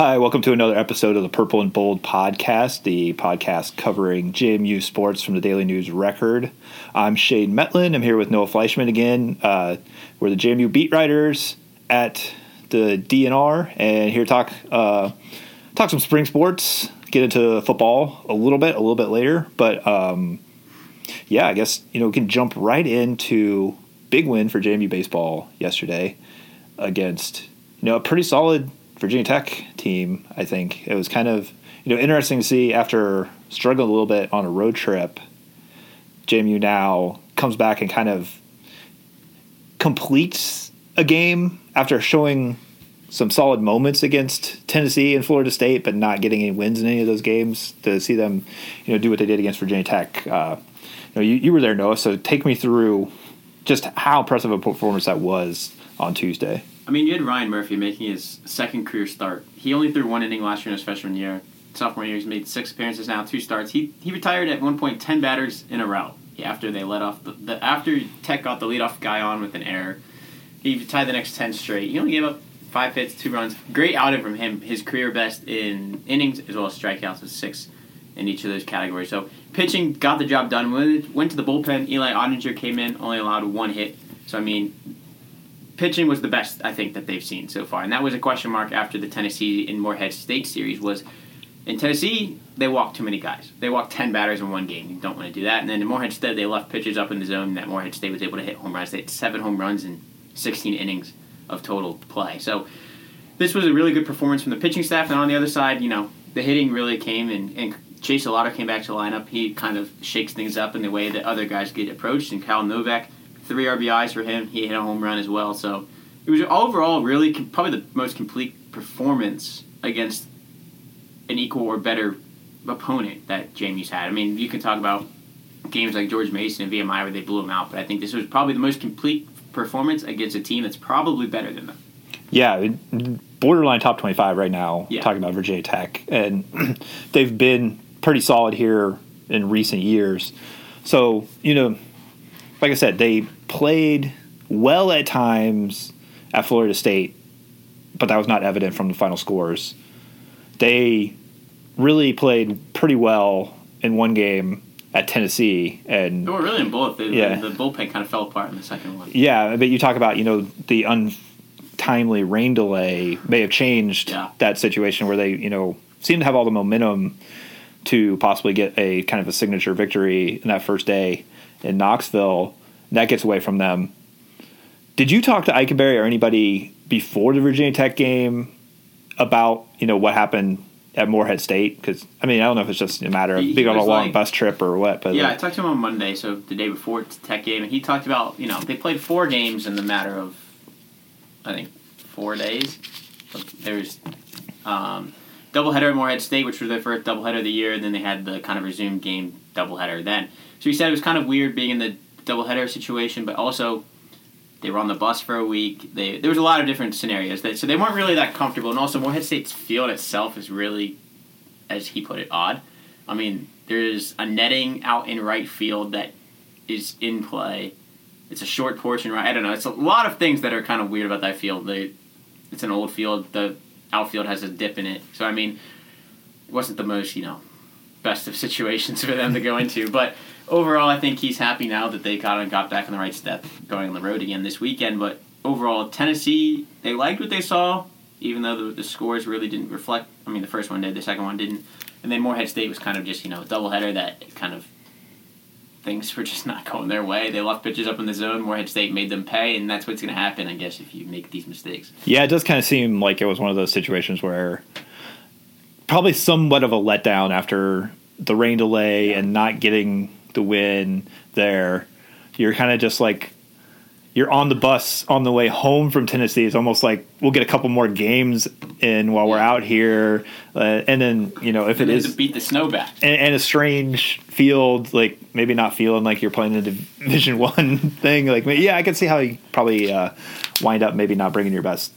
Hi, welcome to another episode of the Purple and Bold podcast, the podcast covering JMU sports from the Daily News Record. I'm Shane Mettlen. I'm here with Noah Fleischman again. Uh, we're the JMU beat writers at the DNR, and here talk uh, talk some spring sports, get into football a little bit, a little bit later. But um, yeah, I guess you know we can jump right into big win for JMU baseball yesterday against you know a pretty solid Virginia Tech team. I think it was kind of you know interesting to see after struggling a little bit on a road trip. JMU now comes back and kind of completes a game after showing some solid moments against Tennessee and Florida State, but not getting any wins in any of those games. To see them, you know, do what they did against Virginia Tech. Uh, you know, you, you were there, Noah. So take me through just how impressive a performance that was on Tuesday. I mean, you had Ryan Murphy making his second career start. He only threw one inning last year in his freshman year. Sophomore year, he's made six appearances now, two starts. He he retired at one point ten batters in a row after they let off the, the after Tech got the leadoff guy on with an error. He tied the next ten straight. He only gave up five hits, two runs. Great outing from him. His career best in innings as well as strikeouts was six in each of those categories. So pitching got the job done. Went to the bullpen. Eli Ottinger came in, only allowed one hit. So I mean, pitching was the best I think that they've seen so far, and that was a question mark after the Tennessee and Morehead State series. Was in Tennessee they walked too many guys. They walked ten batters in one game. You don't want to do that. And then in Morehead State they left pitchers up in the zone that Morehead State was able to hit home runs. They had seven home runs in 16 innings of total play. So this was a really good performance from the pitching staff. And on the other side, you know, the hitting really came and, and Chase DeLauder came back to the lineup. He kind of shakes things up in the way that other guys get approached. And Kyle Novak three RBIs for him. He hit a home run as well. So it was overall really probably the most complete performance against an equal or better opponent that JMU's had. I mean, you can talk about games like George Mason and VMI where they blew them out, but I think this was probably the most complete performance against a team that's probably better than them. Yeah, borderline top 25 right now, Yeah. talking about Virginia Tech. And they've been pretty solid here in recent years. So, you know, like I said, they played well at times at Florida State, but that was not evident from the final scores. They really played pretty well in one game at Tennessee, and They were really in both. The, Yeah. the, the bullpen kind of fell apart in the second one. yeah, but you talk about you know the untimely rain delay may have changed Yeah. that situation where they you know seem to have all the momentum to possibly get a kind of a signature victory in that first day in Knoxville. That gets away from them. Did you talk to Ikenberry or anybody before the Virginia Tech game about you know what happened at Morehead State? Because I mean I don't know if it's just a matter of He- being on a long like- bus trip or what, but Yeah, I talked to him on Monday, so the day before the Tech game, and he talked about you know they played four games in the matter of I think four days. There's um, doubleheader at Morehead State, which was their first doubleheader of the year, and then they had the kind of resumed game doubleheader then. So he said it was kind of weird being in the doubleheader situation, but also they were on the bus for a week. They there was a lot of different scenarios that so they weren't really that comfortable, and also Morehead State's field itself is really, as he put it, odd. I mean, there's a netting out in right field that is in play. It's a short portion, right? I don't know. It's a lot of things that are kind of weird about that field. They, it's an old field. The outfield has a dip in it. So I mean, it wasn't the most you know best of situations for them to go into. But overall, I think he's happy now that they kind of got back on the right step, going on the road again this weekend. But overall, Tennessee they liked what they saw, even though the, the scores really didn't reflect. I mean, the first one did, the second one didn't. And then Morehead State was kind of just you know a doubleheader that kind of things were just not going their way. They left pitches up in the zone. Morehead State made them pay, and that's what's going to happen, I guess, if you make these mistakes. Yeah, it does kind of seem like it was one of those situations where probably somewhat of a letdown after the rain delay and not getting the win there. You're kind of just like you're on the bus on the way home from Tennessee. It's almost like we'll get a couple more games in while we're out here, uh, and then you know if it And to beat the snow back. and, and a strange field, like maybe not feeling like you're playing the Division One thing. Like, yeah, I can see how you probably uh, wind up maybe not bringing your best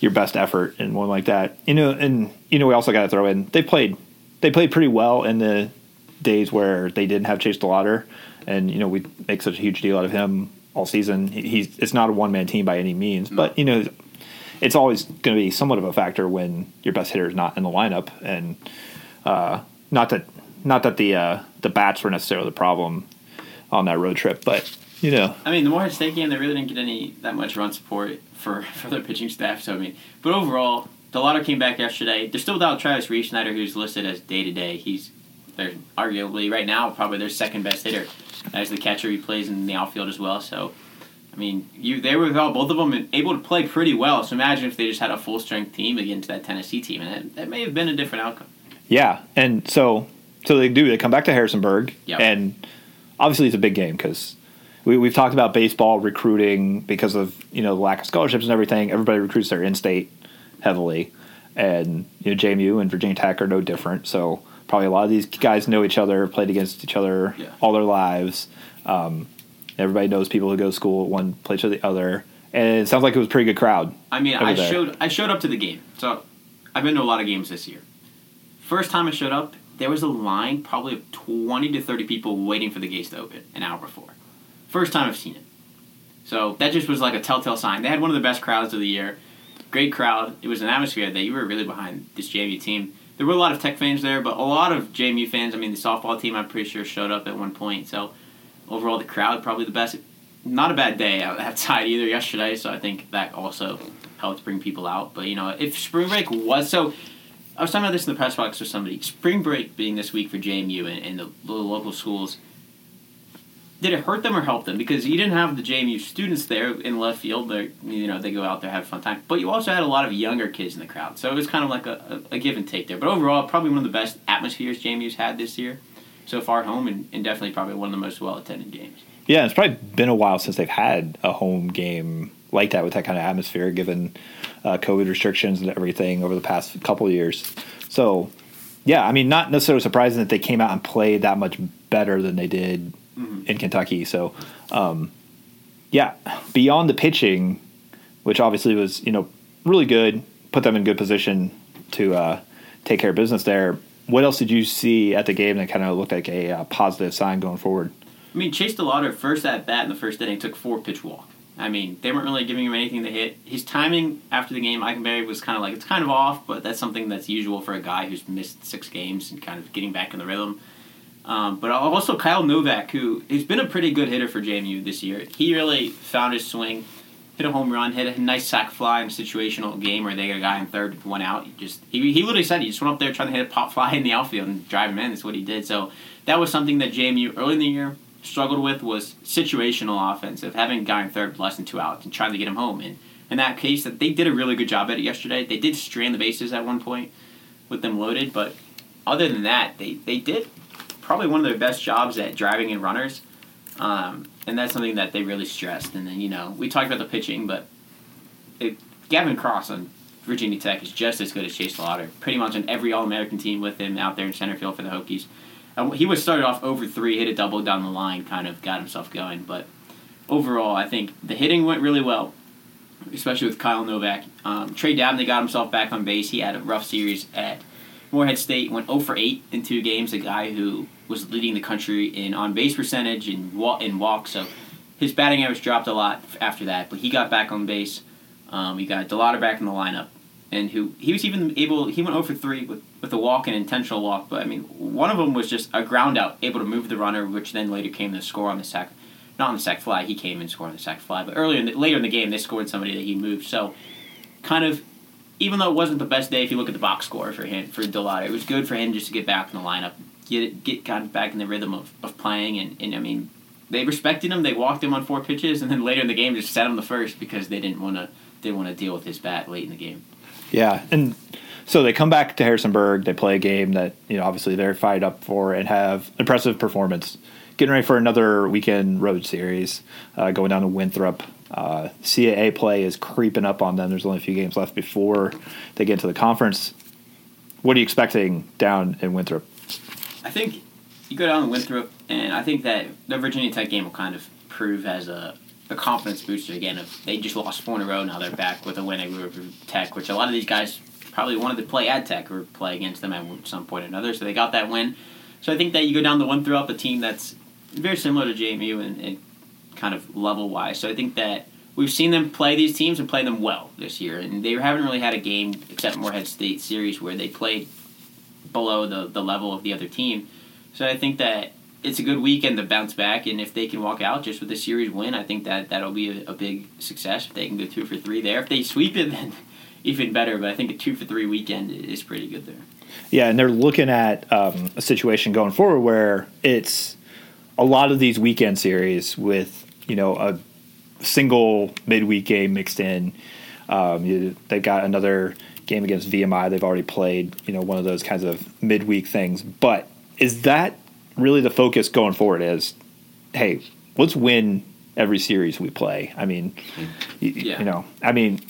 your best effort in one like that. You know, and you know we also got to throw in they played they played pretty well in the days where they didn't have Chase DeLauder, and you know we make such a huge deal out of him all season. He's it's not a one man team by any means, but you know it's always going to be somewhat of a factor when your best hitter is not in the lineup, and uh, not that not that the uh, the bats were necessarily the problem on that road trip, but you know, I mean, the Morehead State game, they really didn't get any that much run support for for their pitching staff. So I mean, but overall, DeLauder came back yesterday. They're still without Travis Reifsnider, who's listed as day to day. He's they're arguably right now probably their second best hitter as the catcher. He plays in the outfield as well. So I mean, you they were without both of them able to play pretty well. So imagine if they just had a full strength team against that Tennessee team, and that, that may have been a different outcome. Yeah, and so so they do. They come back to Harrisonburg, Yep. and obviously it's a big game because we, we've talked about baseball recruiting because of you know the lack of scholarships and everything. Everybody recruits their in-state heavily, and you know JMU and Virginia Tech are no different. So probably a lot of these guys know each other, played against each other Yeah. all their lives. Um, everybody knows people who go to school one place or the other, and it sounds like it was a pretty good crowd. I mean, I there. showed I showed up to the game. So I've been to a lot of games this year. First time I showed up, there was a line probably of twenty to thirty people waiting for the gates to open an hour before. First time I've seen it. So that just was like a telltale sign. They had one of the best crowds of the year. Great crowd. It was an atmosphere that you were really behind this JMU team. There were a lot of Tech fans there, but a lot of JMU fans. I mean, the softball team I'm pretty sure showed up at one point. So overall, the crowd probably the best. Not a bad day out- outside either yesterday. So I think that also helped bring people out. But you know, if spring break was so, I was talking about this in the press box with somebody. Spring break being this week for JMU and, and the, the local schools. Did it hurt them or help them? Because you didn't have the JMU students there in left field. They you know they go out there have a fun time, but you also had a lot of younger kids in the crowd. So it was kind of like a, a, a give and take there. But overall, probably one of the best atmospheres JMU's had this year so far at home, and, and definitely probably one of the most well attended games. Yeah, it's probably been a while since they've had a home game like that with that kind of atmosphere, given uh, COVID restrictions and everything over the past couple years. So, yeah, I mean, not necessarily surprising that they came out and played that much better than they did in Kentucky. So, um, yeah, beyond the pitching, which obviously was you know really good, put them in good position to uh, take care of business there. What else did you see at the game that kind of looked like a uh, positive sign going forward? I mean, Chase DeLauder, first at bat in the first inning, took four pitch walk. I mean, they weren't really giving him anything to hit. His timing after the game, I can Ikenberry was kind of like it's kind of off, but that's something that's usual for a guy who's missed six games and kind of getting back in the rhythm. Um, but also Kyle Novak, who has been a pretty good hitter for JMU this year. He really found his swing, hit a home run, hit a nice sac fly in a situational game where they got a guy in third, one out. He just he, he literally said he just went up there trying to hit a pop fly in the outfield and drive him in. That's what he did. So that was something that JMU early in the year struggled with was situational offense of having a guy in third with less than two outs and trying to get him home. And in that case, that they did a really good job at it yesterday. They did strand the bases at one point with them loaded, but other than that, they, they did probably one of their best jobs at driving in runners. Um, and that's something that they really stressed. And then, you know, we talked about the pitching, but it, Gavin Cross on Virginia Tech is just as good as Chase DeLauder. Pretty much on every All American team with him out there in center field for the Hokies. Uh, he was started off over three, hit a double down the line, kind of got himself going. But overall, I think the hitting went really well, especially with Kyle Novak. Um, Trey Dabney got himself back on base. He had a rough series at Morehead State, went 0 for 8 in two games, a guy who was leading the country in on base percentage and wa- in walks. So his batting average dropped a lot after that, but he got back on base. Um, we got DeLauder back in the lineup, and who he was even able. He went 0 for 3 with, with a walk and intentional walk, but I mean, one of them was just a ground out, able to move the runner, which then later came to score on the sack. Not on the sac fly, he came and scored on the sac fly, but earlier in the, later in the game, they scored somebody that he moved. So, kind of, even though it wasn't the best day, if you look at the box score for him for DeLauder, it was good for him just to get back in the lineup, get it, get of back in the rhythm of, of playing, and, and I mean, they respected him. They walked him on four pitches, and then later in the game, just sat him the first because they didn't want to didn't want to deal with his bat late in the game. Yeah, and so they come back to Harrisonburg. They play a game that you know obviously they're fired up for and have impressive performance. Getting ready for another weekend road series, uh, going down to Winthrop. Uh, CAA play is creeping up on them. There's only a few games left before they get into the conference. What are you expecting down in Winthrop? I think you go down to Winthrop, and I think that the Virginia Tech game will kind of prove as a, a confidence booster again. If they just lost four in a row, now they're back with a win over Tech, which a lot of these guys probably wanted to play at Tech or play against them at some point or another. So they got that win. So I think that you go down to Winthrop, a team that's very similar to JMU and, and kind of level wise. So I think that we've seen them play these teams and play them well this year, and they haven't really had a game except Morehead State series where they played below the the level of the other team. So I think that it's a good weekend to bounce back, and if they can walk out just with a series win, I think that that'll be a, a big success. If they can go two for three there, if they sweep it, then even better. But I think a two for three weekend is pretty good there. Yeah, and they're looking at um, a situation going forward where it's a lot of these weekend series with you know a single midweek game mixed in. Um, you, they've got another game against VMI. They've already played you know one of those kinds of midweek things. But is that really the focus going forward? Is hey, let's win every series we play. I mean, you, Yeah. you know, I mean,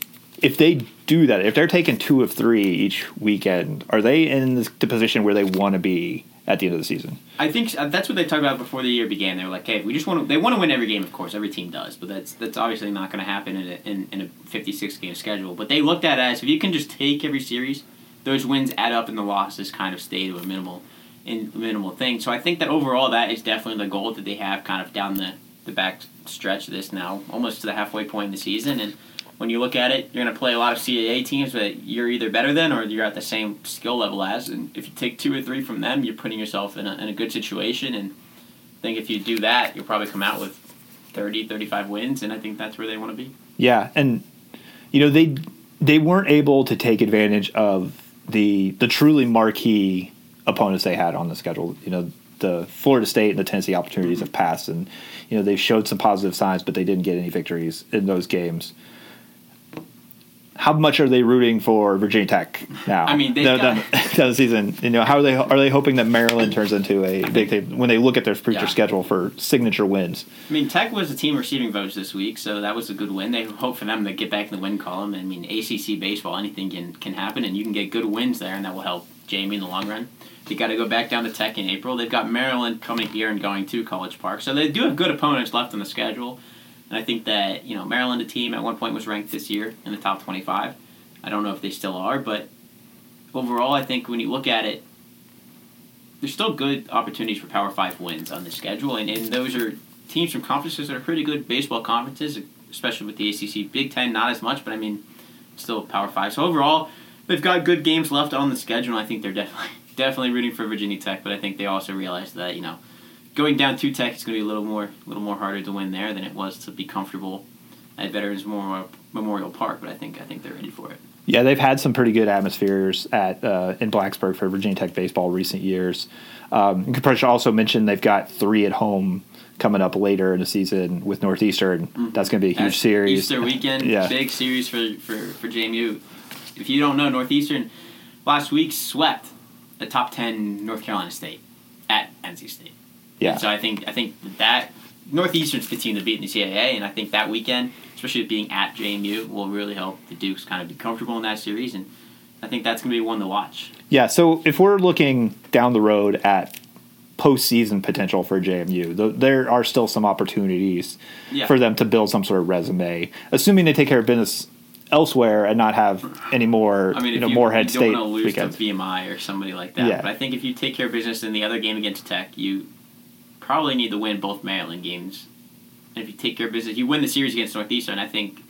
if they do that, if they're taking two of three each weekend, are they in the the position where they want to be at the end of the season? I think uh, that's what they talked about before the year began. They were like, "Hey, we just want to." They want to win every game, of course. Every team does, but that's that's obviously not going to happen in a, in, in a 56 game schedule. But they looked at it as if you can just take every series, those wins add up, and the losses kind of stay to a minimal, in minimal thing. So I think that overall, that is definitely the goal that they have, kind of down the the back stretch of this now, almost to the halfway point in the season. And when you look at it, you're going to play a lot of CAA teams that you're either better than or you're at the same skill level as. And if you take two or three from them, you're putting yourself in a, in a good situation. And I think if you do that, you'll probably come out with 30, 35 wins. And I think that's where they want to be. Yeah, and you know they they weren't able to take advantage of the the truly marquee opponents they had on the schedule. You know, the Florida State and the Tennessee opportunities have passed, and you know they showed some positive signs, but they didn't get any victories in those games. How much are they rooting for Virginia Tech now? I mean, they've the, got- the, the season. You know, how are they are they hoping that Maryland turns into a big thing when they look at their future Yeah. schedule for signature wins? I mean, Tech was the team receiving votes this week, so that was a good win. They hope for them to get back in the win column. I mean, ACC baseball, anything can, can happen, and you can get good wins there, and that will help JMU in the long run. They got to go back down to Tech in April. They've got Maryland coming here and going to College Park, so they do have good opponents left on the schedule. And I think that you know Maryland, a team at one point was ranked this year in the top twenty-five. I don't know if they still are, but overall, I think when you look at it, there's still good opportunities for Power Five wins on the schedule, and, and those are teams from conferences that are pretty good baseball conferences, especially with the ACC. Big Ten, not as much, but I mean, still Power Five. So overall, they've got good games left on the schedule. And I think they're definitely definitely rooting for Virginia Tech, but I think they also realize that you know going down to Tech is going to be a little more a little more harder to win there than it was to be comfortable at Veterans Memorial, Park. But I think I think they're ready for it. Yeah, they've had some pretty good atmospheres at uh, in Blacksburg for Virginia Tech baseball recent years. Um, and Capricia also mentioned they've got three at home coming up later in the season with Northeastern. That's going to be a huge That's series. Easter weekend, Yeah. big series for, for, for JMU. If you don't know, Northeastern last week swept the top ten North Carolina State at NC State. Yeah. And so I think I think that Northeastern's the team to beat in the CAA, and I think that weekend, especially being at JMU, will really help the Dukes kind of be comfortable in that series, and I think that's going to be one to watch. Yeah, so if we're looking down the road at postseason potential for JMU, th- there are still some opportunities Yeah. for them to build some sort of resume, assuming they take care of business elsewhere and not have any more, I mean, you know, you, Morehead you State don't want to lose weekends. to VMI or somebody like that, Yeah. but I think if you take care of business in the other game against Tech, you probably need to win both Maryland games. And if you take care of business, you win the series against Northeastern. I think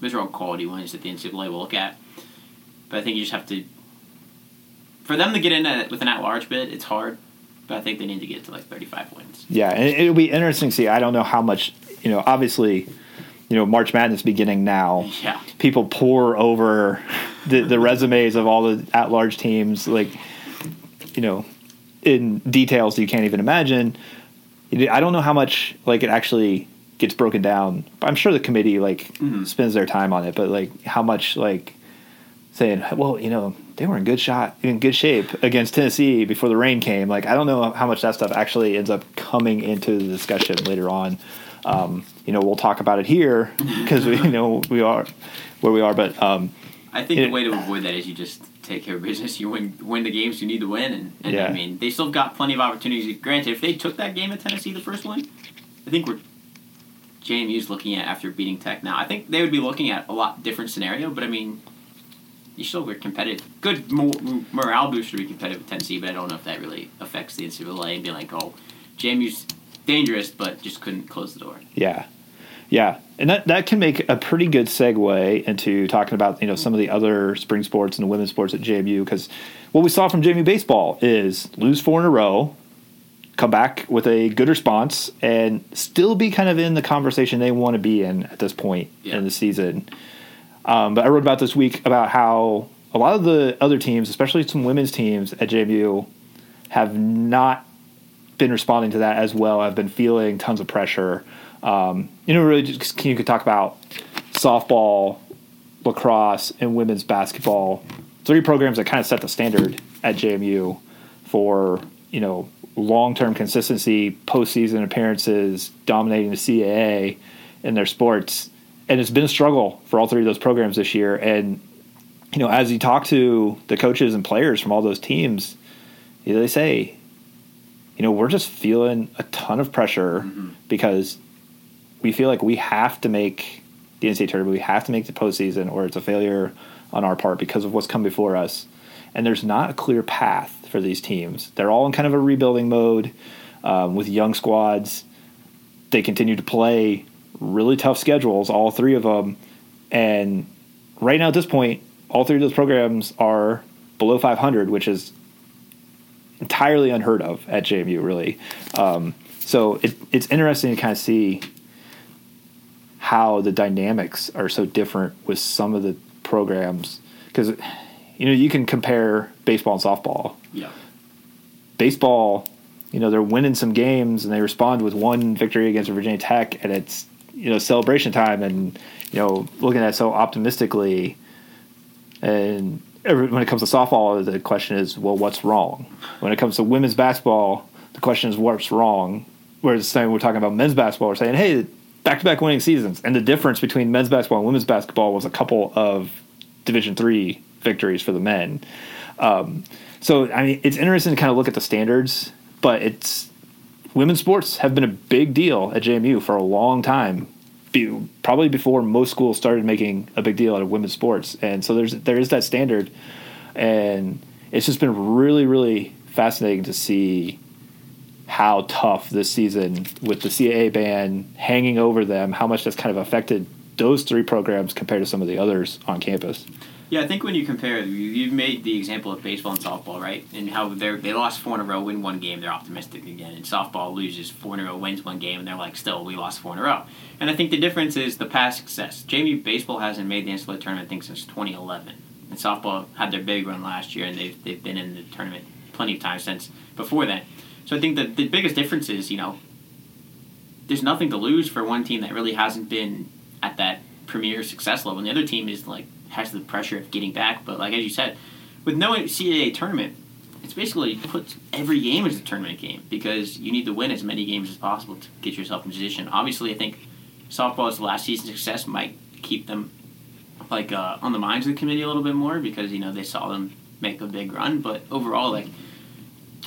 those are all quality wins that the NCAA will look at. But I think you just have to, for them to get in at, with an at-large bid, it's hard. But I think they need to get to like 35 wins. Yeah, and it- it'll be interesting to see. I don't know how much, you know, obviously, you know, March Madness beginning now. Yeah. People pour over the, the resumes of all the at large teams, like, you know, in details you can't even imagine. I don't know how much, like, it actually gets broken down. I'm sure the committee, like, Mhm. spends their time on it, but, like, how much, like, saying, well, you know, they were in good shot, in good shape against Tennessee before the rain came. Like, I don't know how much that stuff actually ends up coming into the discussion later on. Um, you know, we'll talk about it here because we you know we are where we are, but um, I think It- the way to avoid that is you just take care of business. You win win the games you need to win, and, and Yeah. I mean they still got plenty of opportunities. Granted, if they took that game at Tennessee, the first one, I think we're JMU's looking at after beating Tech. Now I think they would be looking at a lot different scenario, but I mean. You still were competitive. Good mo- morale booster to be competitive with Tennessee, but I don't know if that really affects the NCAA and being like, oh, JMU's dangerous, but just couldn't close the door. yeah, Yeah, and that, that can make a pretty good segue into talking about you know some of the other spring sports and the women's sports at JMU because what we saw from JMU baseball is lose four in a row, come back with a good response, and still be kind of in the conversation they want to be in at this point Yeah. in the season. Um, but I wrote about this week about how a lot of the other teams, especially some women's teams at JMU, have not been responding to that as well. I've been feeling tons of pressure. Um, you know, really, just you could talk about softball, lacrosse, and women's basketball. Three programs that kind of set the standard at JMU for you know long term consistency, postseason appearances, dominating the CAA in their sports, and it's been a struggle for all three of those programs this year. And you know, as you talk to the coaches and players from all those teams, you know, they say, you know, we're just feeling a ton of pressure because we feel like we have to make the NCAA tournament, we have to make the postseason, or it's a failure on our part because of what's come before us. And there's not a clear path for these teams. They're all in kind of a rebuilding mode um, with young squads. They continue to play really tough schedules, all three of them. And right now, at this point, all three of those programs are below 500, which is entirely unheard of at JMU, really. Um, so it, it's interesting to kind of see how the dynamics are so different with some of the programs because you know you can compare baseball and softball. Yeah. Baseball, you know, they're winning some games and they respond with one victory against Virginia Tech, and it's you know celebration time, and you know looking at it so optimistically. And every, when it comes to softball, the question is, well, what's wrong? When it comes to women's basketball, the question is, what's wrong? Whereas saying we're talking about men's basketball, we're saying, hey, back-to-back winning seasons, and the difference between men's basketball and women's basketball was a couple of Division three victories for the men. Um, so I mean, it's interesting to kind of look at the standards, but it's women's sports have been a big deal at JMU for a long time. Be, probably before most schools started making a big deal out of women's sports, and so there's there is that standard, and it's just been really really fascinating to see how tough this season with the CAA ban hanging over them, how much that's kind of affected those three programs compared to some of the others on campus. Yeah, I think when you compare, you- you've made the example of baseball and softball, right? And how they they lost four in a row, win one game, they're optimistic again. And softball loses four in a row, wins one game, and they're like, still, we lost four in a row. And I think the difference is the past success. JMU baseball hasn't made the NCAA tournament, I think, since 2011. And softball had their big run last year, and they've, they've been in the tournament plenty of times since before then. So I think that the biggest difference is, you know, there's nothing to lose for one team that really hasn't been at that premier success level, and the other team is like has the pressure of getting back. But like as you said, with no CAA tournament, it's basically puts every game as a tournament game because you need to win as many games as possible to get yourself in position. Obviously, I think softball's last season success might keep them like uh, on the minds of the committee a little bit more because you know they saw them make a big run. But overall, like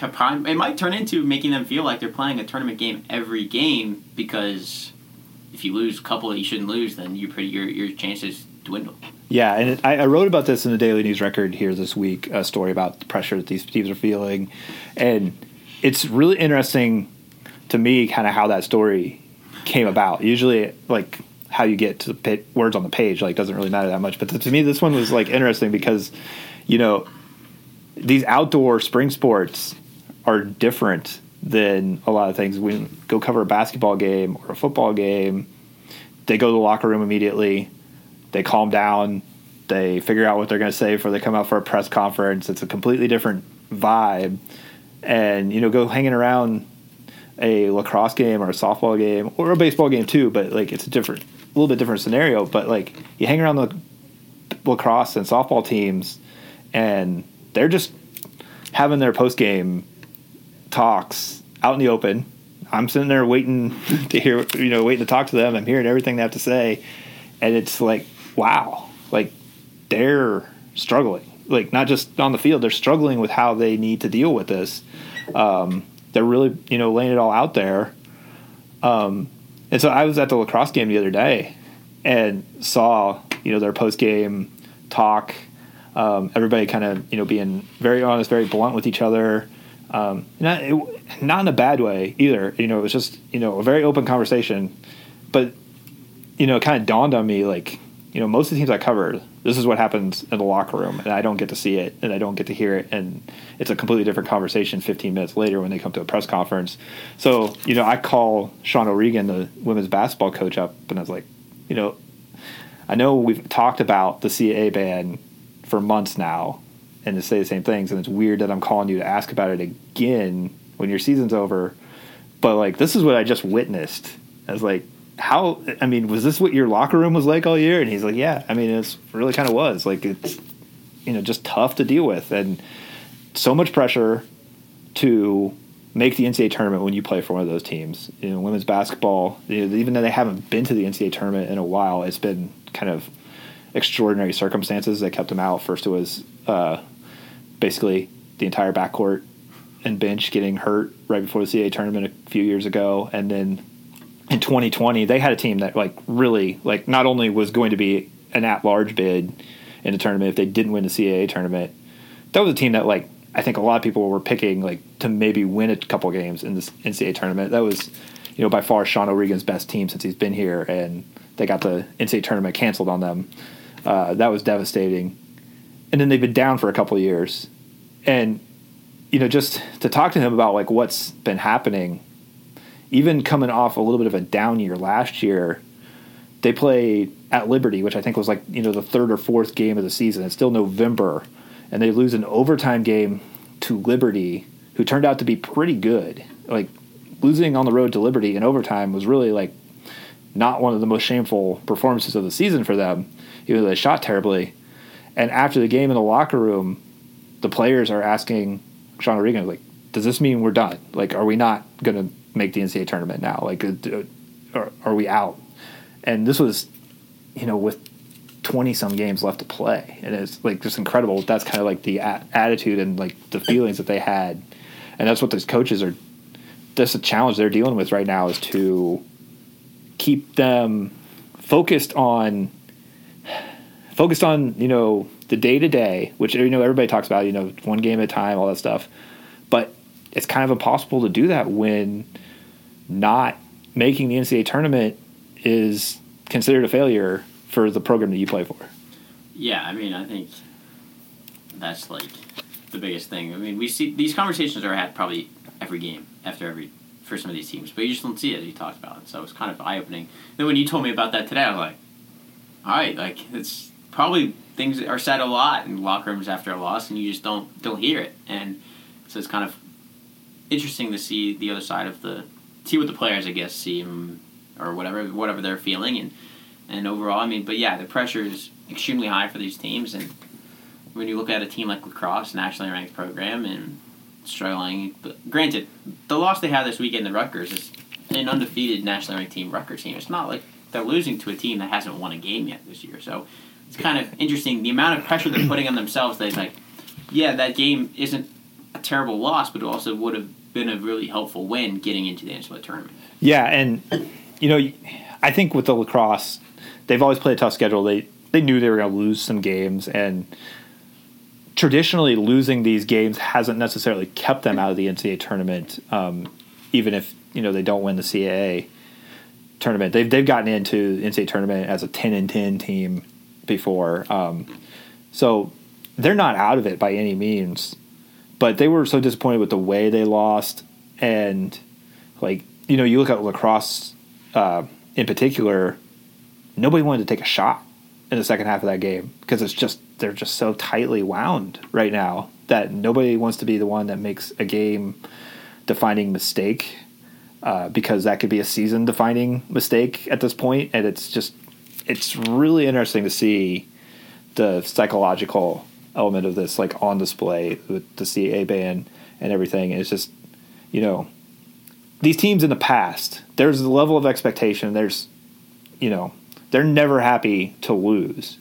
it might turn into making them feel like they're playing a tournament game every game because if you lose a couple that you shouldn't lose, then you pretty your your chances dwindle. Yeah, and it, I, I wrote about this in the Daily News Record here this week, a story about the pressure that these teams are feeling, and it's really interesting to me, kind of how that story came about. Usually, like how you get to the pa- words on the page, like doesn't really matter that much. But to, to me, this one was like interesting because, you know, these outdoor spring sports are different than a lot of things. We go cover a basketball game or a football game, they go to the locker room immediately. They calm down. They figure out what they're going to say before they come out for a press conference. It's a completely different vibe. And you know go hanging around a lacrosse game or a softball game or a baseball game too but like it's a different a little bit different scenario. But like you hang around the lacrosse and softball teams and they're just having their post game talks out in the open. I'm sitting there waiting to hear you know waiting to talk to them. I'm hearing everything they have to say. And it's like wow. Like they're struggling. Like not just on the field they're struggling with how they need to deal with this. Um, they're really you know laying it all out there. Um, and so i was at the lacrosse game the other day and saw you know their post game talk. Um, everybody kind of you know being very honest very blunt with each other um, not, it, not in a bad way either you know it was just you know a very open conversation but you know, it kind of dawned on me like, you know, most of the teams I cover, this is what happens in the locker room, and I don't get to see it, and I don't get to hear it, and it's a completely different conversation 15 minutes later when they come to a press conference. So, you know, I call Sean O'Regan, the women's basketball coach, up, and I was like, you know, I know we've talked about the CAA ban for months now, and to say the same things, and it's weird that I'm calling you to ask about it again when your season's over. But like, this is what I just witnessed. I was like, how? I mean, was this what your locker room was like all year? And he's like, yeah. I mean, it's really kind of was like it's you know just tough to deal with, and so much pressure to make the NCAA tournament when you play for one of those teams. You know, women's basketball, you know, even though they haven't been to the NCAA tournament in a while, it's been kind of extraordinary circumstances that kept them out. First, it was uh, basically the entire backcourt and bench getting hurt right before the CAA tournament a few years ago, and then in 2020 they had a team that like really like not only was going to be an at-large bid in the tournament if they didn't win the CAA tournament, that was a team that like I think a lot of people were picking like to maybe win a couple games in this NCAA tournament. That was you know by far Sean O'Regan's best team since he's been here, and they got the NCAA tournament canceled on them. Uh, that was devastating. And then they've been down for a couple years, and you know, just to talk to him about like what's been happening, even coming off a little bit of a down year last year, they play at Liberty, which I think was like you know the third or fourth game of the season. It's still November, and they lose an overtime game to Liberty, who turned out to be pretty good. Like losing on the road to Liberty in overtime was really like not one of the most shameful performances of the season for them, even though they shot terribly. And after the game in the locker room, the players are asking Sean O'Regan, like, does this mean we're done? Like, are we not going to make the NCAA tournament now? Like, uh, are, are we out? And this was, you know, with 20 some games left to play. And it's like just incredible. That's kind of like the a- attitude and like the feelings that they had. And that's what those coaches are, that's a challenge they're dealing with right now is to keep them focused on focused on you know the day to day, which you know everybody talks about, you know, one game at a time, all that stuff. But it's kind of impossible to do that when not making the NCAA tournament is considered a failure for the program that you play for. Yeah, I mean, I think that's like the biggest thing. I mean, we see these conversations are had probably every game after every for some of these teams, but you just don't see it as you talked about it. So it's kind of eye opening. Then when you told me about that today, I was like, all right, like it's probably things are said a lot in locker rooms after a loss, and you just don't don't hear it. And so it's kind of interesting to see the other side of the see what the players, I guess, see or whatever whatever they're feeling, and and overall, I mean, but yeah, the pressure is extremely high for these teams, and when you look at a team like lacrosse, nationally ranked program, and struggling. But granted, the loss they had this weekend, the Rutgers, is an undefeated nationally ranked team, Rutgers team. It's not like they're losing to a team that hasn't won a game yet this year. So it's kind of interesting the amount of pressure they're putting on themselves. They like, yeah, that game isn't a terrible loss, but it also would have been a really helpful win getting into the NCAA tournament. Yeah, and you know, I think with the lacrosse, they've always played a tough schedule. They they knew they were going to lose some games, and traditionally losing these games hasn't necessarily kept them out of the NCAA tournament, um, even if you know they don't win the CAA tournament. They've they've gotten into NCAA tournament as a ten and ten team before, um, so they're not out of it by any means. But they were so disappointed with the way they lost, and like you know, you look at lacrosse uh, in particular. Nobody wanted to take a shot in the second half of that game because it's just they're just so tightly wound right now that nobody wants to be the one that makes a game defining mistake uh, because that could be a season defining mistake at this point and it's just it's really interesting to see the psychological element of this like on display with the CAA ban and everything it's just you know these teams in the past there's a level of expectation there's you know they're never happy to lose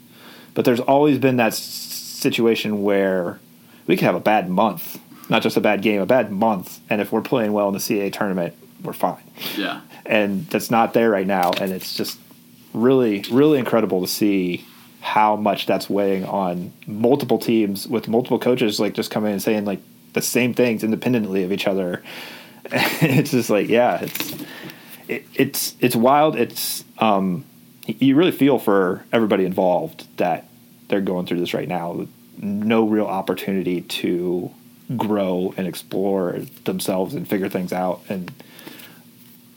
but there's always been that situation where we could have a bad month, not just a bad game, a bad month, and if we're playing well in the CA tournament, we're fine. Yeah. And that's not there right now, and it's just really, really incredible to see how much that's weighing on multiple teams with multiple coaches, like just coming and saying like the same things independently of each other. it's just like, yeah, it's it, it's it's wild. It's um, you really feel for everybody involved that they're going through this right now. No real opportunity to grow and explore themselves and figure things out and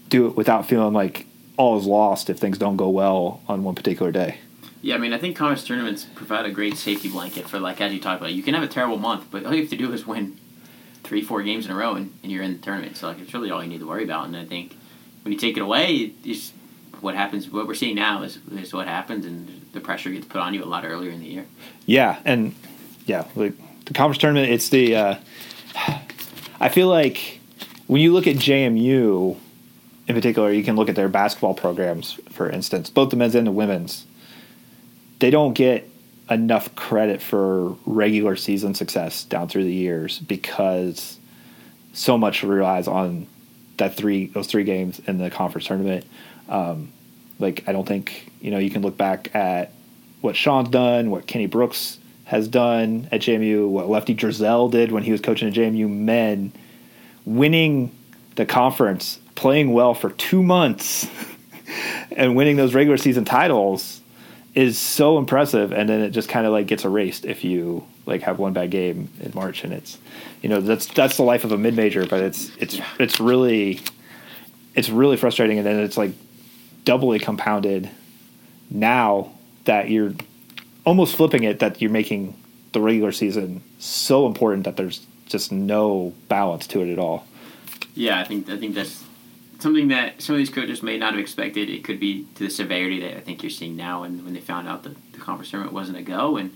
do it without feeling like all is lost if things don't go well on one particular day. Yeah, I mean, I think conference tournaments provide a great safety blanket for, like, as you talk about, you can have a terrible month, but all you have to do is win three, four games in a row, and, and you're in the tournament. So, like, it's really all you need to worry about. And I think when you take it away, it's what happens. What we're seeing now is, is what happens, and the pressure gets put on you a lot earlier in the year. Yeah, and yeah, like the conference tournament, it's the. Uh, I feel like when you look at JMU in particular, you can look at their basketball programs, for instance, both the men's and the women's. They don't get enough credit for regular season success down through the years because so much relies on that three those three games in the conference tournament. Um, like I don't think you know you can look back at what Sean's done, what Kenny Brooks has done at JMU, what Lefty Driesell did when he was coaching at JMU men, winning the conference, playing well for two months, and winning those regular season titles is so impressive. And then it just kind of like gets erased if you like have one bad game in March, and it's you know that's that's the life of a mid major, but it's it's yeah. it's really it's really frustrating, and then it's like doubly compounded now that you're almost flipping it that you're making the regular season so important that there's just no balance to it at all. Yeah, I think I think that's something that some of these coaches may not have expected. It could be to the severity that I think you're seeing now, and when they found out that the conference tournament wasn't a go, and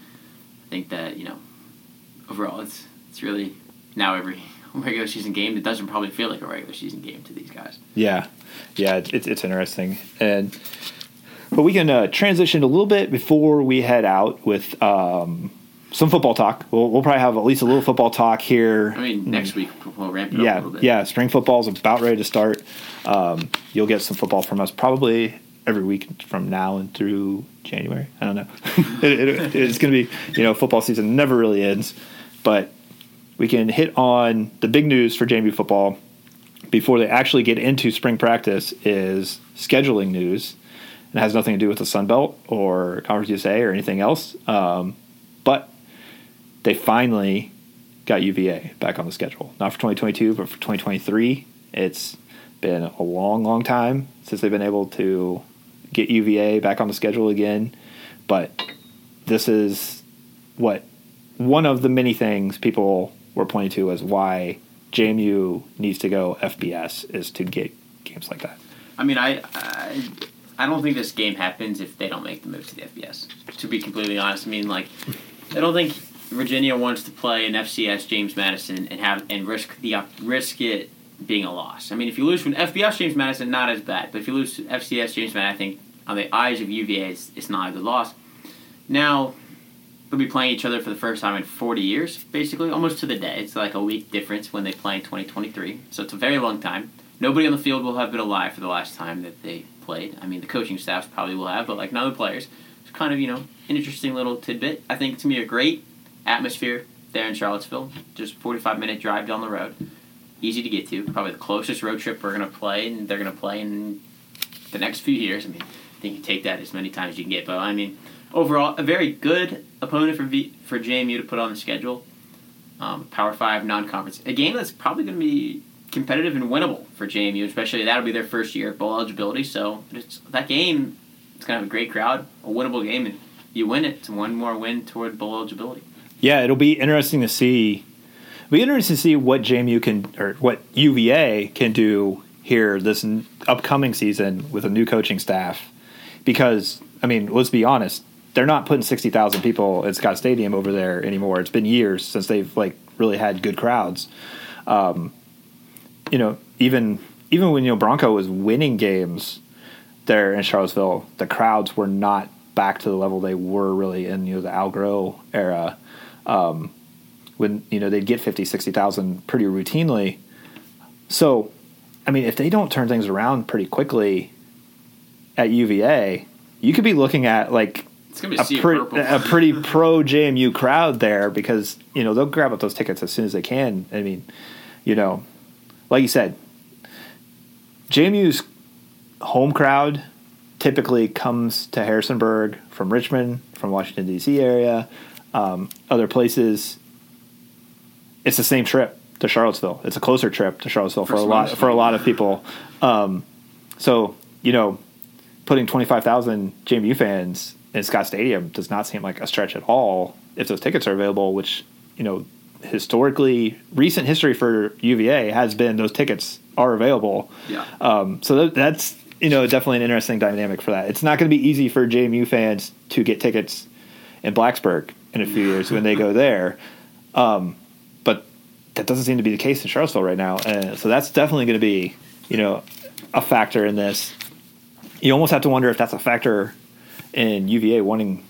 I think that you know overall it's it's really now every regular season game that doesn't probably feel like a regular season game to these guys. Yeah, yeah, it's it's interesting, and but we can uh, transition a little bit before we head out with um, some football talk. We'll, we'll probably have at least a little football talk here. I mean, next week we'll ramp it yeah, up a little bit. Yeah, spring football is about ready to start. Um, you'll get some football from us probably every week from now and through January. I don't know. it, it, it's going to be, you know, football season never really ends, but we can hit on the big news for JMU football before they actually get into spring practice is scheduling news. It has nothing to do with the Sun Belt or Conference USA or anything else. Um, they finally got UVA back on the schedule. Not for 2022, but for 2023. It's been a long, long time since they've been able to get UVA back on the schedule again. But this is what one of the many things people were pointing to as why JMU needs to go FBS is to get games like that. I mean, I, I I don't think this game happens if they don't make the move to the FBS. To be completely honest, I mean, like, I don't think Virginia wants to play an FCS James Madison and have and risk the risk it being a loss. I mean, if you lose from FBS James Madison, not as bad, but if you lose FCS James Madison, I think on the eyes of UVA, it's, it's not a good loss. Now, they'll be playing each other for the first time in 40 years, basically, almost to the day. It's like a week difference when they play in 2023, so it's a very long time. Nobody on the field will have been alive for the last time that they played. I mean, the coaching staffs probably will have, but like none of the players. It's kind of you know an interesting little tidbit. I think to me a great atmosphere there in Charlottesville. Just 45 minute drive down the road, easy to get to. Probably the closest road trip we're gonna play, and they're gonna play in the next few years. I mean, I think you take that as many times as you can get. But I mean, overall, a very good opponent for v, for JMU to put on the schedule. Um, Power Five non-conference, a game that's probably going to be competitive and winnable for JMU, especially that'll be their first year bowl eligibility. So that game, it's gonna have a great crowd, a winnable game, and you win it. It's one more win toward bowl eligibility. Yeah, it'll be interesting to see. It'll be interesting to see what JMU can or what UVA can do here this upcoming season with a new coaching staff, because I mean, let's be honest, they're not putting sixty thousand people at Scott Stadium over there anymore. It's been years since they've like really had good crowds. Um, you know, even even when you know Bronco was winning games there in Charlottesville, the crowds were not back to the level they were really in you know the Al Groh era. Um, when you know they'd get 50, 60,000 pretty routinely. So, I mean, if they don't turn things around pretty quickly at UVA, you could be looking at like a, pre- a, pretty pro JMU crowd there because you know they'll grab up those tickets as soon as they can. I mean, you know, like you said, JMU's home crowd typically comes to Harrisonburg from Richmond, from Washington D.C. area, um, other places. It's the same trip to Charlottesville. It's a closer trip to Charlottesville for, For a lot for a lot of people. Um, so you know, putting twenty five thousand JMU fans in Scott Stadium does not seem like a stretch at all if those tickets are available. Which you know, historically, recent history for UVA has been those tickets are available. Yeah. Um, so that, that's you know definitely an interesting dynamic for that. It's not going to be easy for JMU fans to get tickets in Blacksburg in a few years when they go there, um, but that doesn't seem to be the case in Charlottesville right now. And so that's definitely going to be you know a factor in this. You almost have to wonder if that's a factor in UVA wanting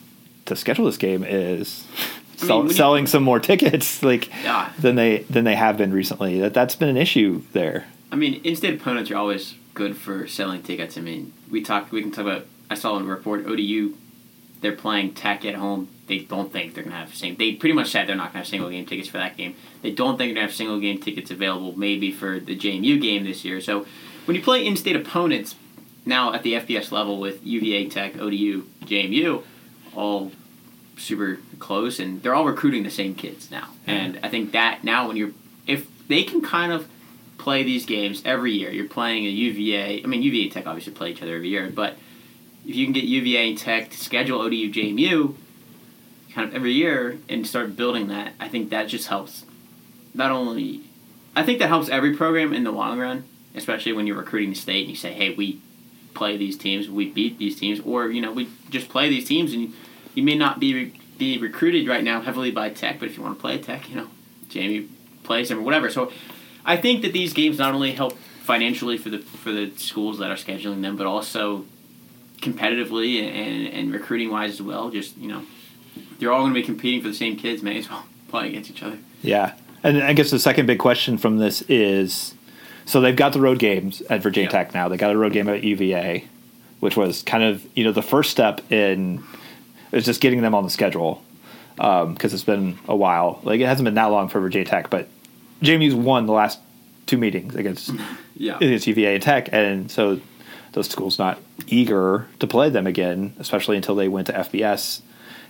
to schedule this game is I mean, sell, when you- selling some more tickets like Yeah. than they than they have been recently. That that's been an issue there. I mean, in-state opponents are always good for selling tickets. I mean, we talk. We can talk about. I saw in a report ODU. They're playing Tech at home. They don't think they're gonna have sing. They pretty much said they're not gonna have single game tickets for that game. They don't think they're gonna have single game tickets available maybe for the JMU game this year. So when you play in-state opponents now at the FBS level with UVA, Tech, ODU, JMU, all super close and they're all recruiting the same kids now. Mm-hmm. And I think that now when you're if they can kind of play these games every year, you're playing a UVA. I mean UVA Tech obviously play each other every year, but if you can get UVA and Tech to schedule ODU JMU kind of every year and start building that, I think that just helps not only I think that helps every program in the long run, especially when you're recruiting the state and you say, "Hey, we play these teams, we beat these teams," or you know, we just play these teams, and you, you may not be re- be recruited right now heavily by Tech, but if you want to play Tech, you know, JMU plays them or whatever. So, I think that these games not only help financially for the for the schools that are scheduling them, but also competitively and and recruiting wise as well. Just you know, they're all going to be competing for the same kids. May as well play against each other. Yeah. And I guess the second big question from this is so they've got the road games at Virginia Yep. Tech now. They got a road game at UVA, which was kind of, you know, the first step in is just getting them on the schedule um, because it's been a while. Like it hasn't been that long for Virginia Tech, but JMU's won the last two meetings against Yeah. against UVA and Tech, and so those schools not eager to play them again, especially until they went to FBS,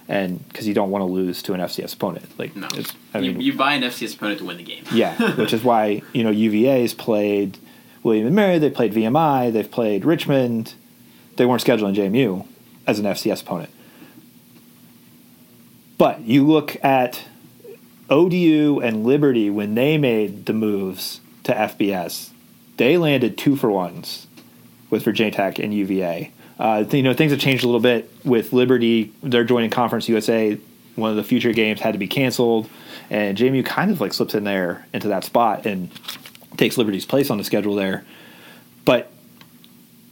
and because you don't want to lose to an FCS opponent. Like, No, I you, mean, you buy an FCS opponent to win the game. yeah, which is why you know UVA's played William and Mary, they played VMI, they've played Richmond. They weren't scheduling JMU as an FCS opponent. But you look at ODU and Liberty when they made the moves to FBS, they landed two for ones with Virginia Tech and UVA. Uh, you know, things have changed a little bit with Liberty. They're joining Conference USA. One of the future games had to be canceled, and JMU kind of like slips in there into that spot and takes Liberty's place on the schedule there. But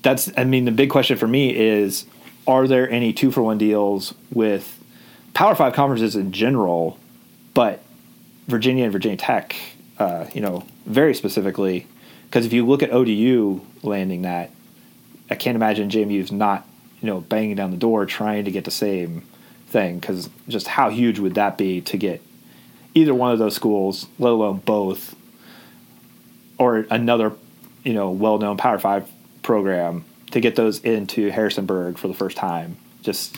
that's, I mean, the big question for me is: Are there any two for one deals with Power Five conferences in general, but Virginia and Virginia Tech, uh, you know, very specifically? Because if you look at ODU landing that, I can't imagine JMU's not, you know, banging down the door trying to get the same thing. Because just how huge would that be to get either one of those schools, let alone both, or another, you know, well-known Power Five program to get those into Harrisonburg for the first time? Just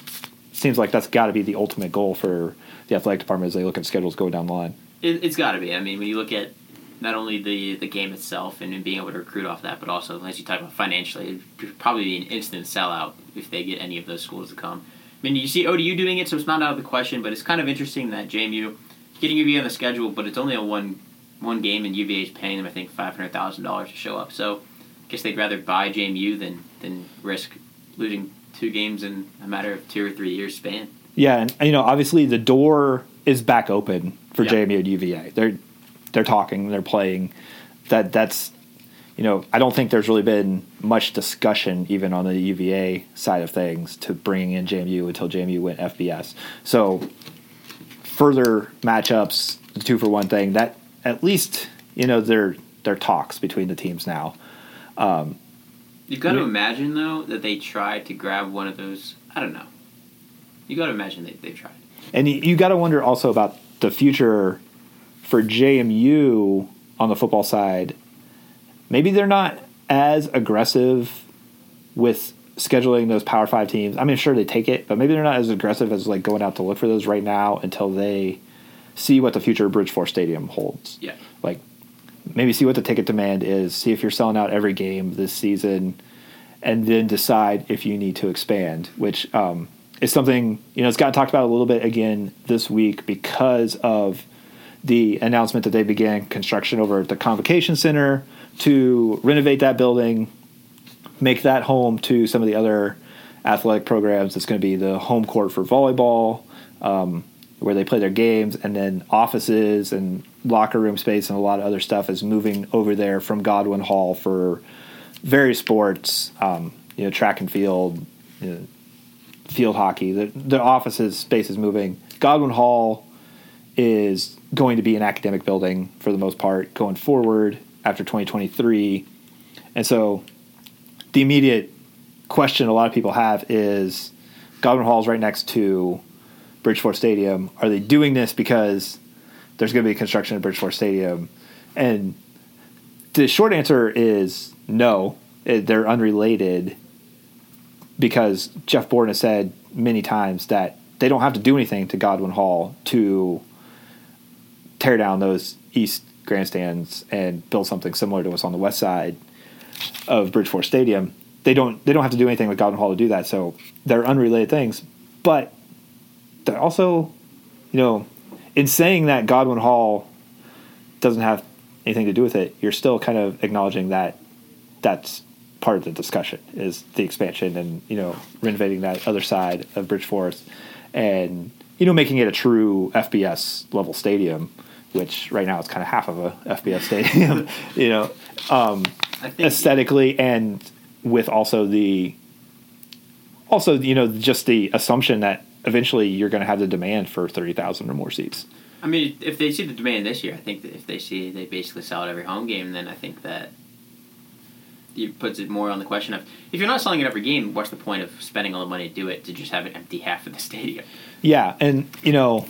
seems like that's got to be the ultimate goal for the athletic department as they look at schedules going down the line. It, it's got to be. I mean, when you look at not only the the game itself and, being able to recruit off that, but also as you talk about financially, it'd probably be an instant sellout if they get any of those schools to come. I mean, you see ODU doing it, so it's not out of the question. But it's kind of interesting that JMU getting UVA on the schedule, but it's only a one one game, and UVA is paying them I think five hundred thousand dollars to show up. So I guess they'd rather buy JMU than than risk losing two games in a matter of two or three years span. Yeah, and you know, obviously the door is back open for Yeah. JMU and UVA. They're they're talking, they're playing. That that's you know, I don't think there's really been much discussion even on the UVA side of things to bringing in JMU until JMU went FBS. So further matchups, the two for one thing, that at least you know there there talks between the teams now. Um, You've got to imagine though that they tried to grab one of those. I don't know. You got to imagine they they tried. And you, you got to wonder also about the future for JMU on the football side. Maybe they're not as aggressive with scheduling those Power Five teams. I mean, sure they take it, but maybe they're not as aggressive as like going out to look for those right now until they see what the future of Bridgeforth Stadium holds. Yeah. Like maybe see what the ticket demand is, see if you're selling out every game this season, and then decide if you need to expand, which um, is something, you know, it's got talked about a little bit again this week because of the announcement that they began construction over at the Convocation Center to renovate that building, make that home to some of the other athletic programs. It's going to be the home court for volleyball, um, where they play their games, and then offices and locker room space and a lot of other stuff is moving over there from Godwin Hall for various sports, um, you know, track and field, you know, field hockey. The, the offices space is moving. Godwin Hall is going to be an academic building for the most part going forward after 2023. And so the immediate question a lot of people have is Godwin Hall is right next to Bridgeforth Stadium. Are they doing this because there's going to be construction at Bridgeforth Stadium? And the short answer is no. It, they're unrelated because Jeff Bourne has said many times that they don't have to do anything to Godwin Hall to tear down those east grandstands and build something similar to what's on the west side of Bridgeforth Stadium. They don't they don't have to do anything with Godwin Hall to do that. So they're unrelated things, but they're also, you know, in saying that Godwin Hall doesn't have anything to do with it, you're still kind of acknowledging that that's part of the discussion is the expansion and you know renovating that other side of Bridgeforth and you know making it a true FBS level stadium which right now it's kind of half of a FBS stadium, you know, um, aesthetically and with also the also you know just the assumption that eventually you're going to have the demand for thirty thousand or more seats. I mean, if they see the demand this year, I think that if they see they basically sell out every home game, then I think that it puts it more on the question of if you're not selling it every game, what's the point of spending all the money to do it to just have it empty half of the stadium? Yeah, and you know,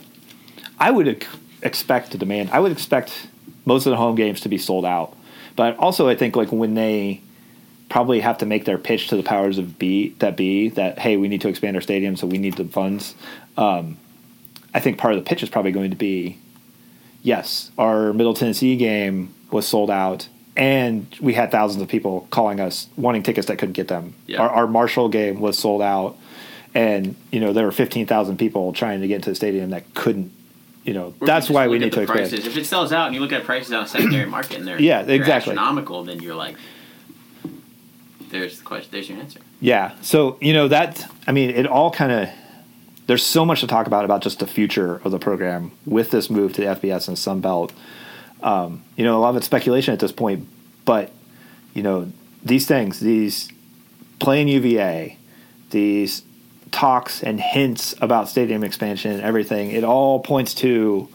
I would expect the demand. I would expect most of the home games to be sold out, but also I think like when they probably have to make their pitch to the powers of be that be that hey we need to expand our stadium so we need the funds. Um, I think part of the pitch is probably going to be yes our Middle Tennessee game was sold out and we had thousands of people calling us wanting tickets that couldn't get them. Yeah. Our, our Marshall game was sold out, and you know there were fifteen thousand people trying to get into the stadium that couldn't you know Or that's you why we need to expand. prices. If it sells out and you look at prices on a secondary market and they're Yeah, they're exactly. astronomical, then you're like, there's the question. There's your answer. Yeah, so you know that I mean it all kind of there's so much to talk about about just the future of the program with this move to the FBS and Sun Belt. Um, you know, a lot of it's speculation at this point, but you know these things, these playing UVA, these talks and hints about stadium expansion and everything, it all points to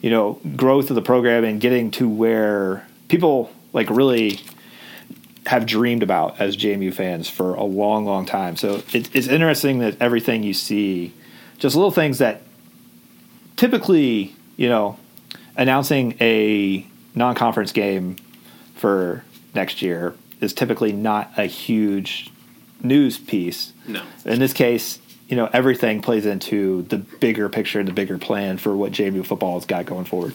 you know growth of the program and getting to where people like really have dreamed about as JMU fans for a long, long time. So it, it's interesting that everything you see, just little things that typically, you know, announcing a non-conference game for next year is typically not a huge news piece. No. In this case, you know, everything plays into the bigger picture, the bigger plan for what JMU football has got going forward.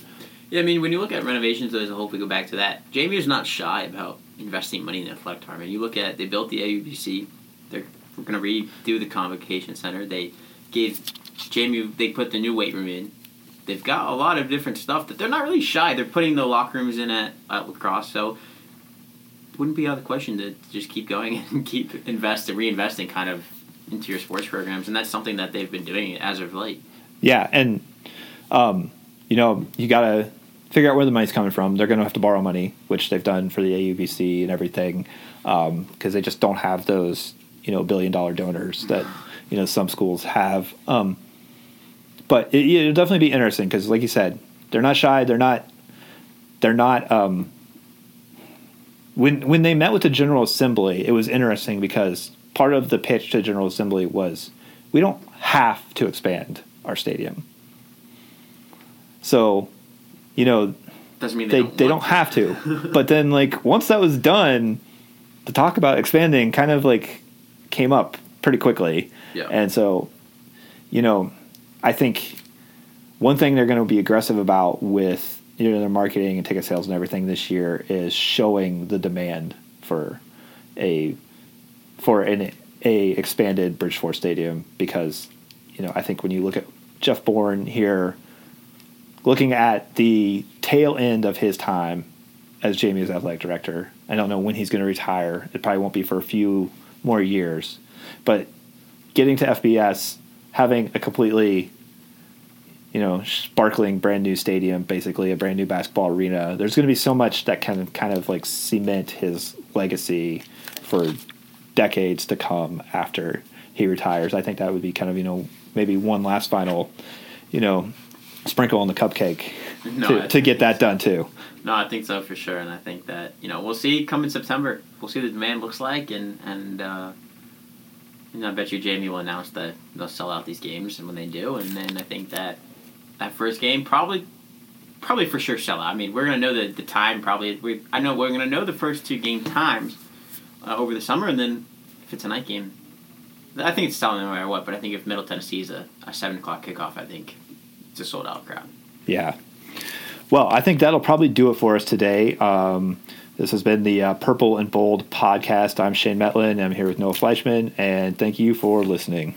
Yeah, I mean, when you look at renovations as a whole, if we go back to that, JMU is not shy about investing money in the athletic department. You look at they built the AUBC, they're going to redo the convocation center. They gave JMU they put the new weight room in. They've got a lot of different stuff that they're not really shy. They're putting the locker rooms in at, at lacrosse, so wouldn't be out of the question to just keep going and keep investing, reinvesting kind of into your sports programs, and that's something that they've been doing as of late. Yeah, and um, you know, you got to figure out where the money's coming from. They're going to have to borrow money, which they've done for the AUBC and everything, because they just don't have those you know billion dollar donors that you know some schools have. Um, but it, it'll definitely be interesting because, like you said, they're not shy. They're not. They're not. Um, when when they met with the General Assembly, it was interesting because part of the pitch to the General Assembly was we don't have to expand our stadium. So, you know, Doesn't mean they they don't, they don't have to. but then like once that was done, the talk about expanding kind of like came up pretty quickly. Yeah. And so, you know, I think one thing they're going to be aggressive about with you know their marketing and ticket sales and everything this year is showing the demand for a for an a expanded Bridgeforth Stadium because you know I think when you look at Jeff Bourne here, looking at the tail end of his time as JMU's athletic director, I don't know when he's going to retire. It probably won't be for a few more years, but getting to FBS, having a completely you know, sparkling brand new stadium, basically a brand new basketball arena. There's going to be so much that can kind of like cement his legacy for decades to come after he retires. I think that would be kind of you know maybe one last final, you know, sprinkle on the cupcake No, to, to get that done too. No, I think so for sure, and I think that you know we'll see come in September. We'll see what the demand looks like, and and uh, know I bet you JMU will announce that they'll sell out these games, and when they do, and then I think that that first game probably probably for sure sell out. I mean, we're gonna know the the time probably. We I know we're gonna know the first two game times uh, over the summer, and then if it's a night game, I think it's selling no matter what. But I think if Middle Tennessee is a, a seven o'clock kickoff, I think it's a sold out crowd. Yeah. Well, I think that'll probably do it for us today. Um, this has been the uh, Purple and Bold podcast. I'm Shane Mettlen. I'm here with Noah Fleischman, and thank you for listening.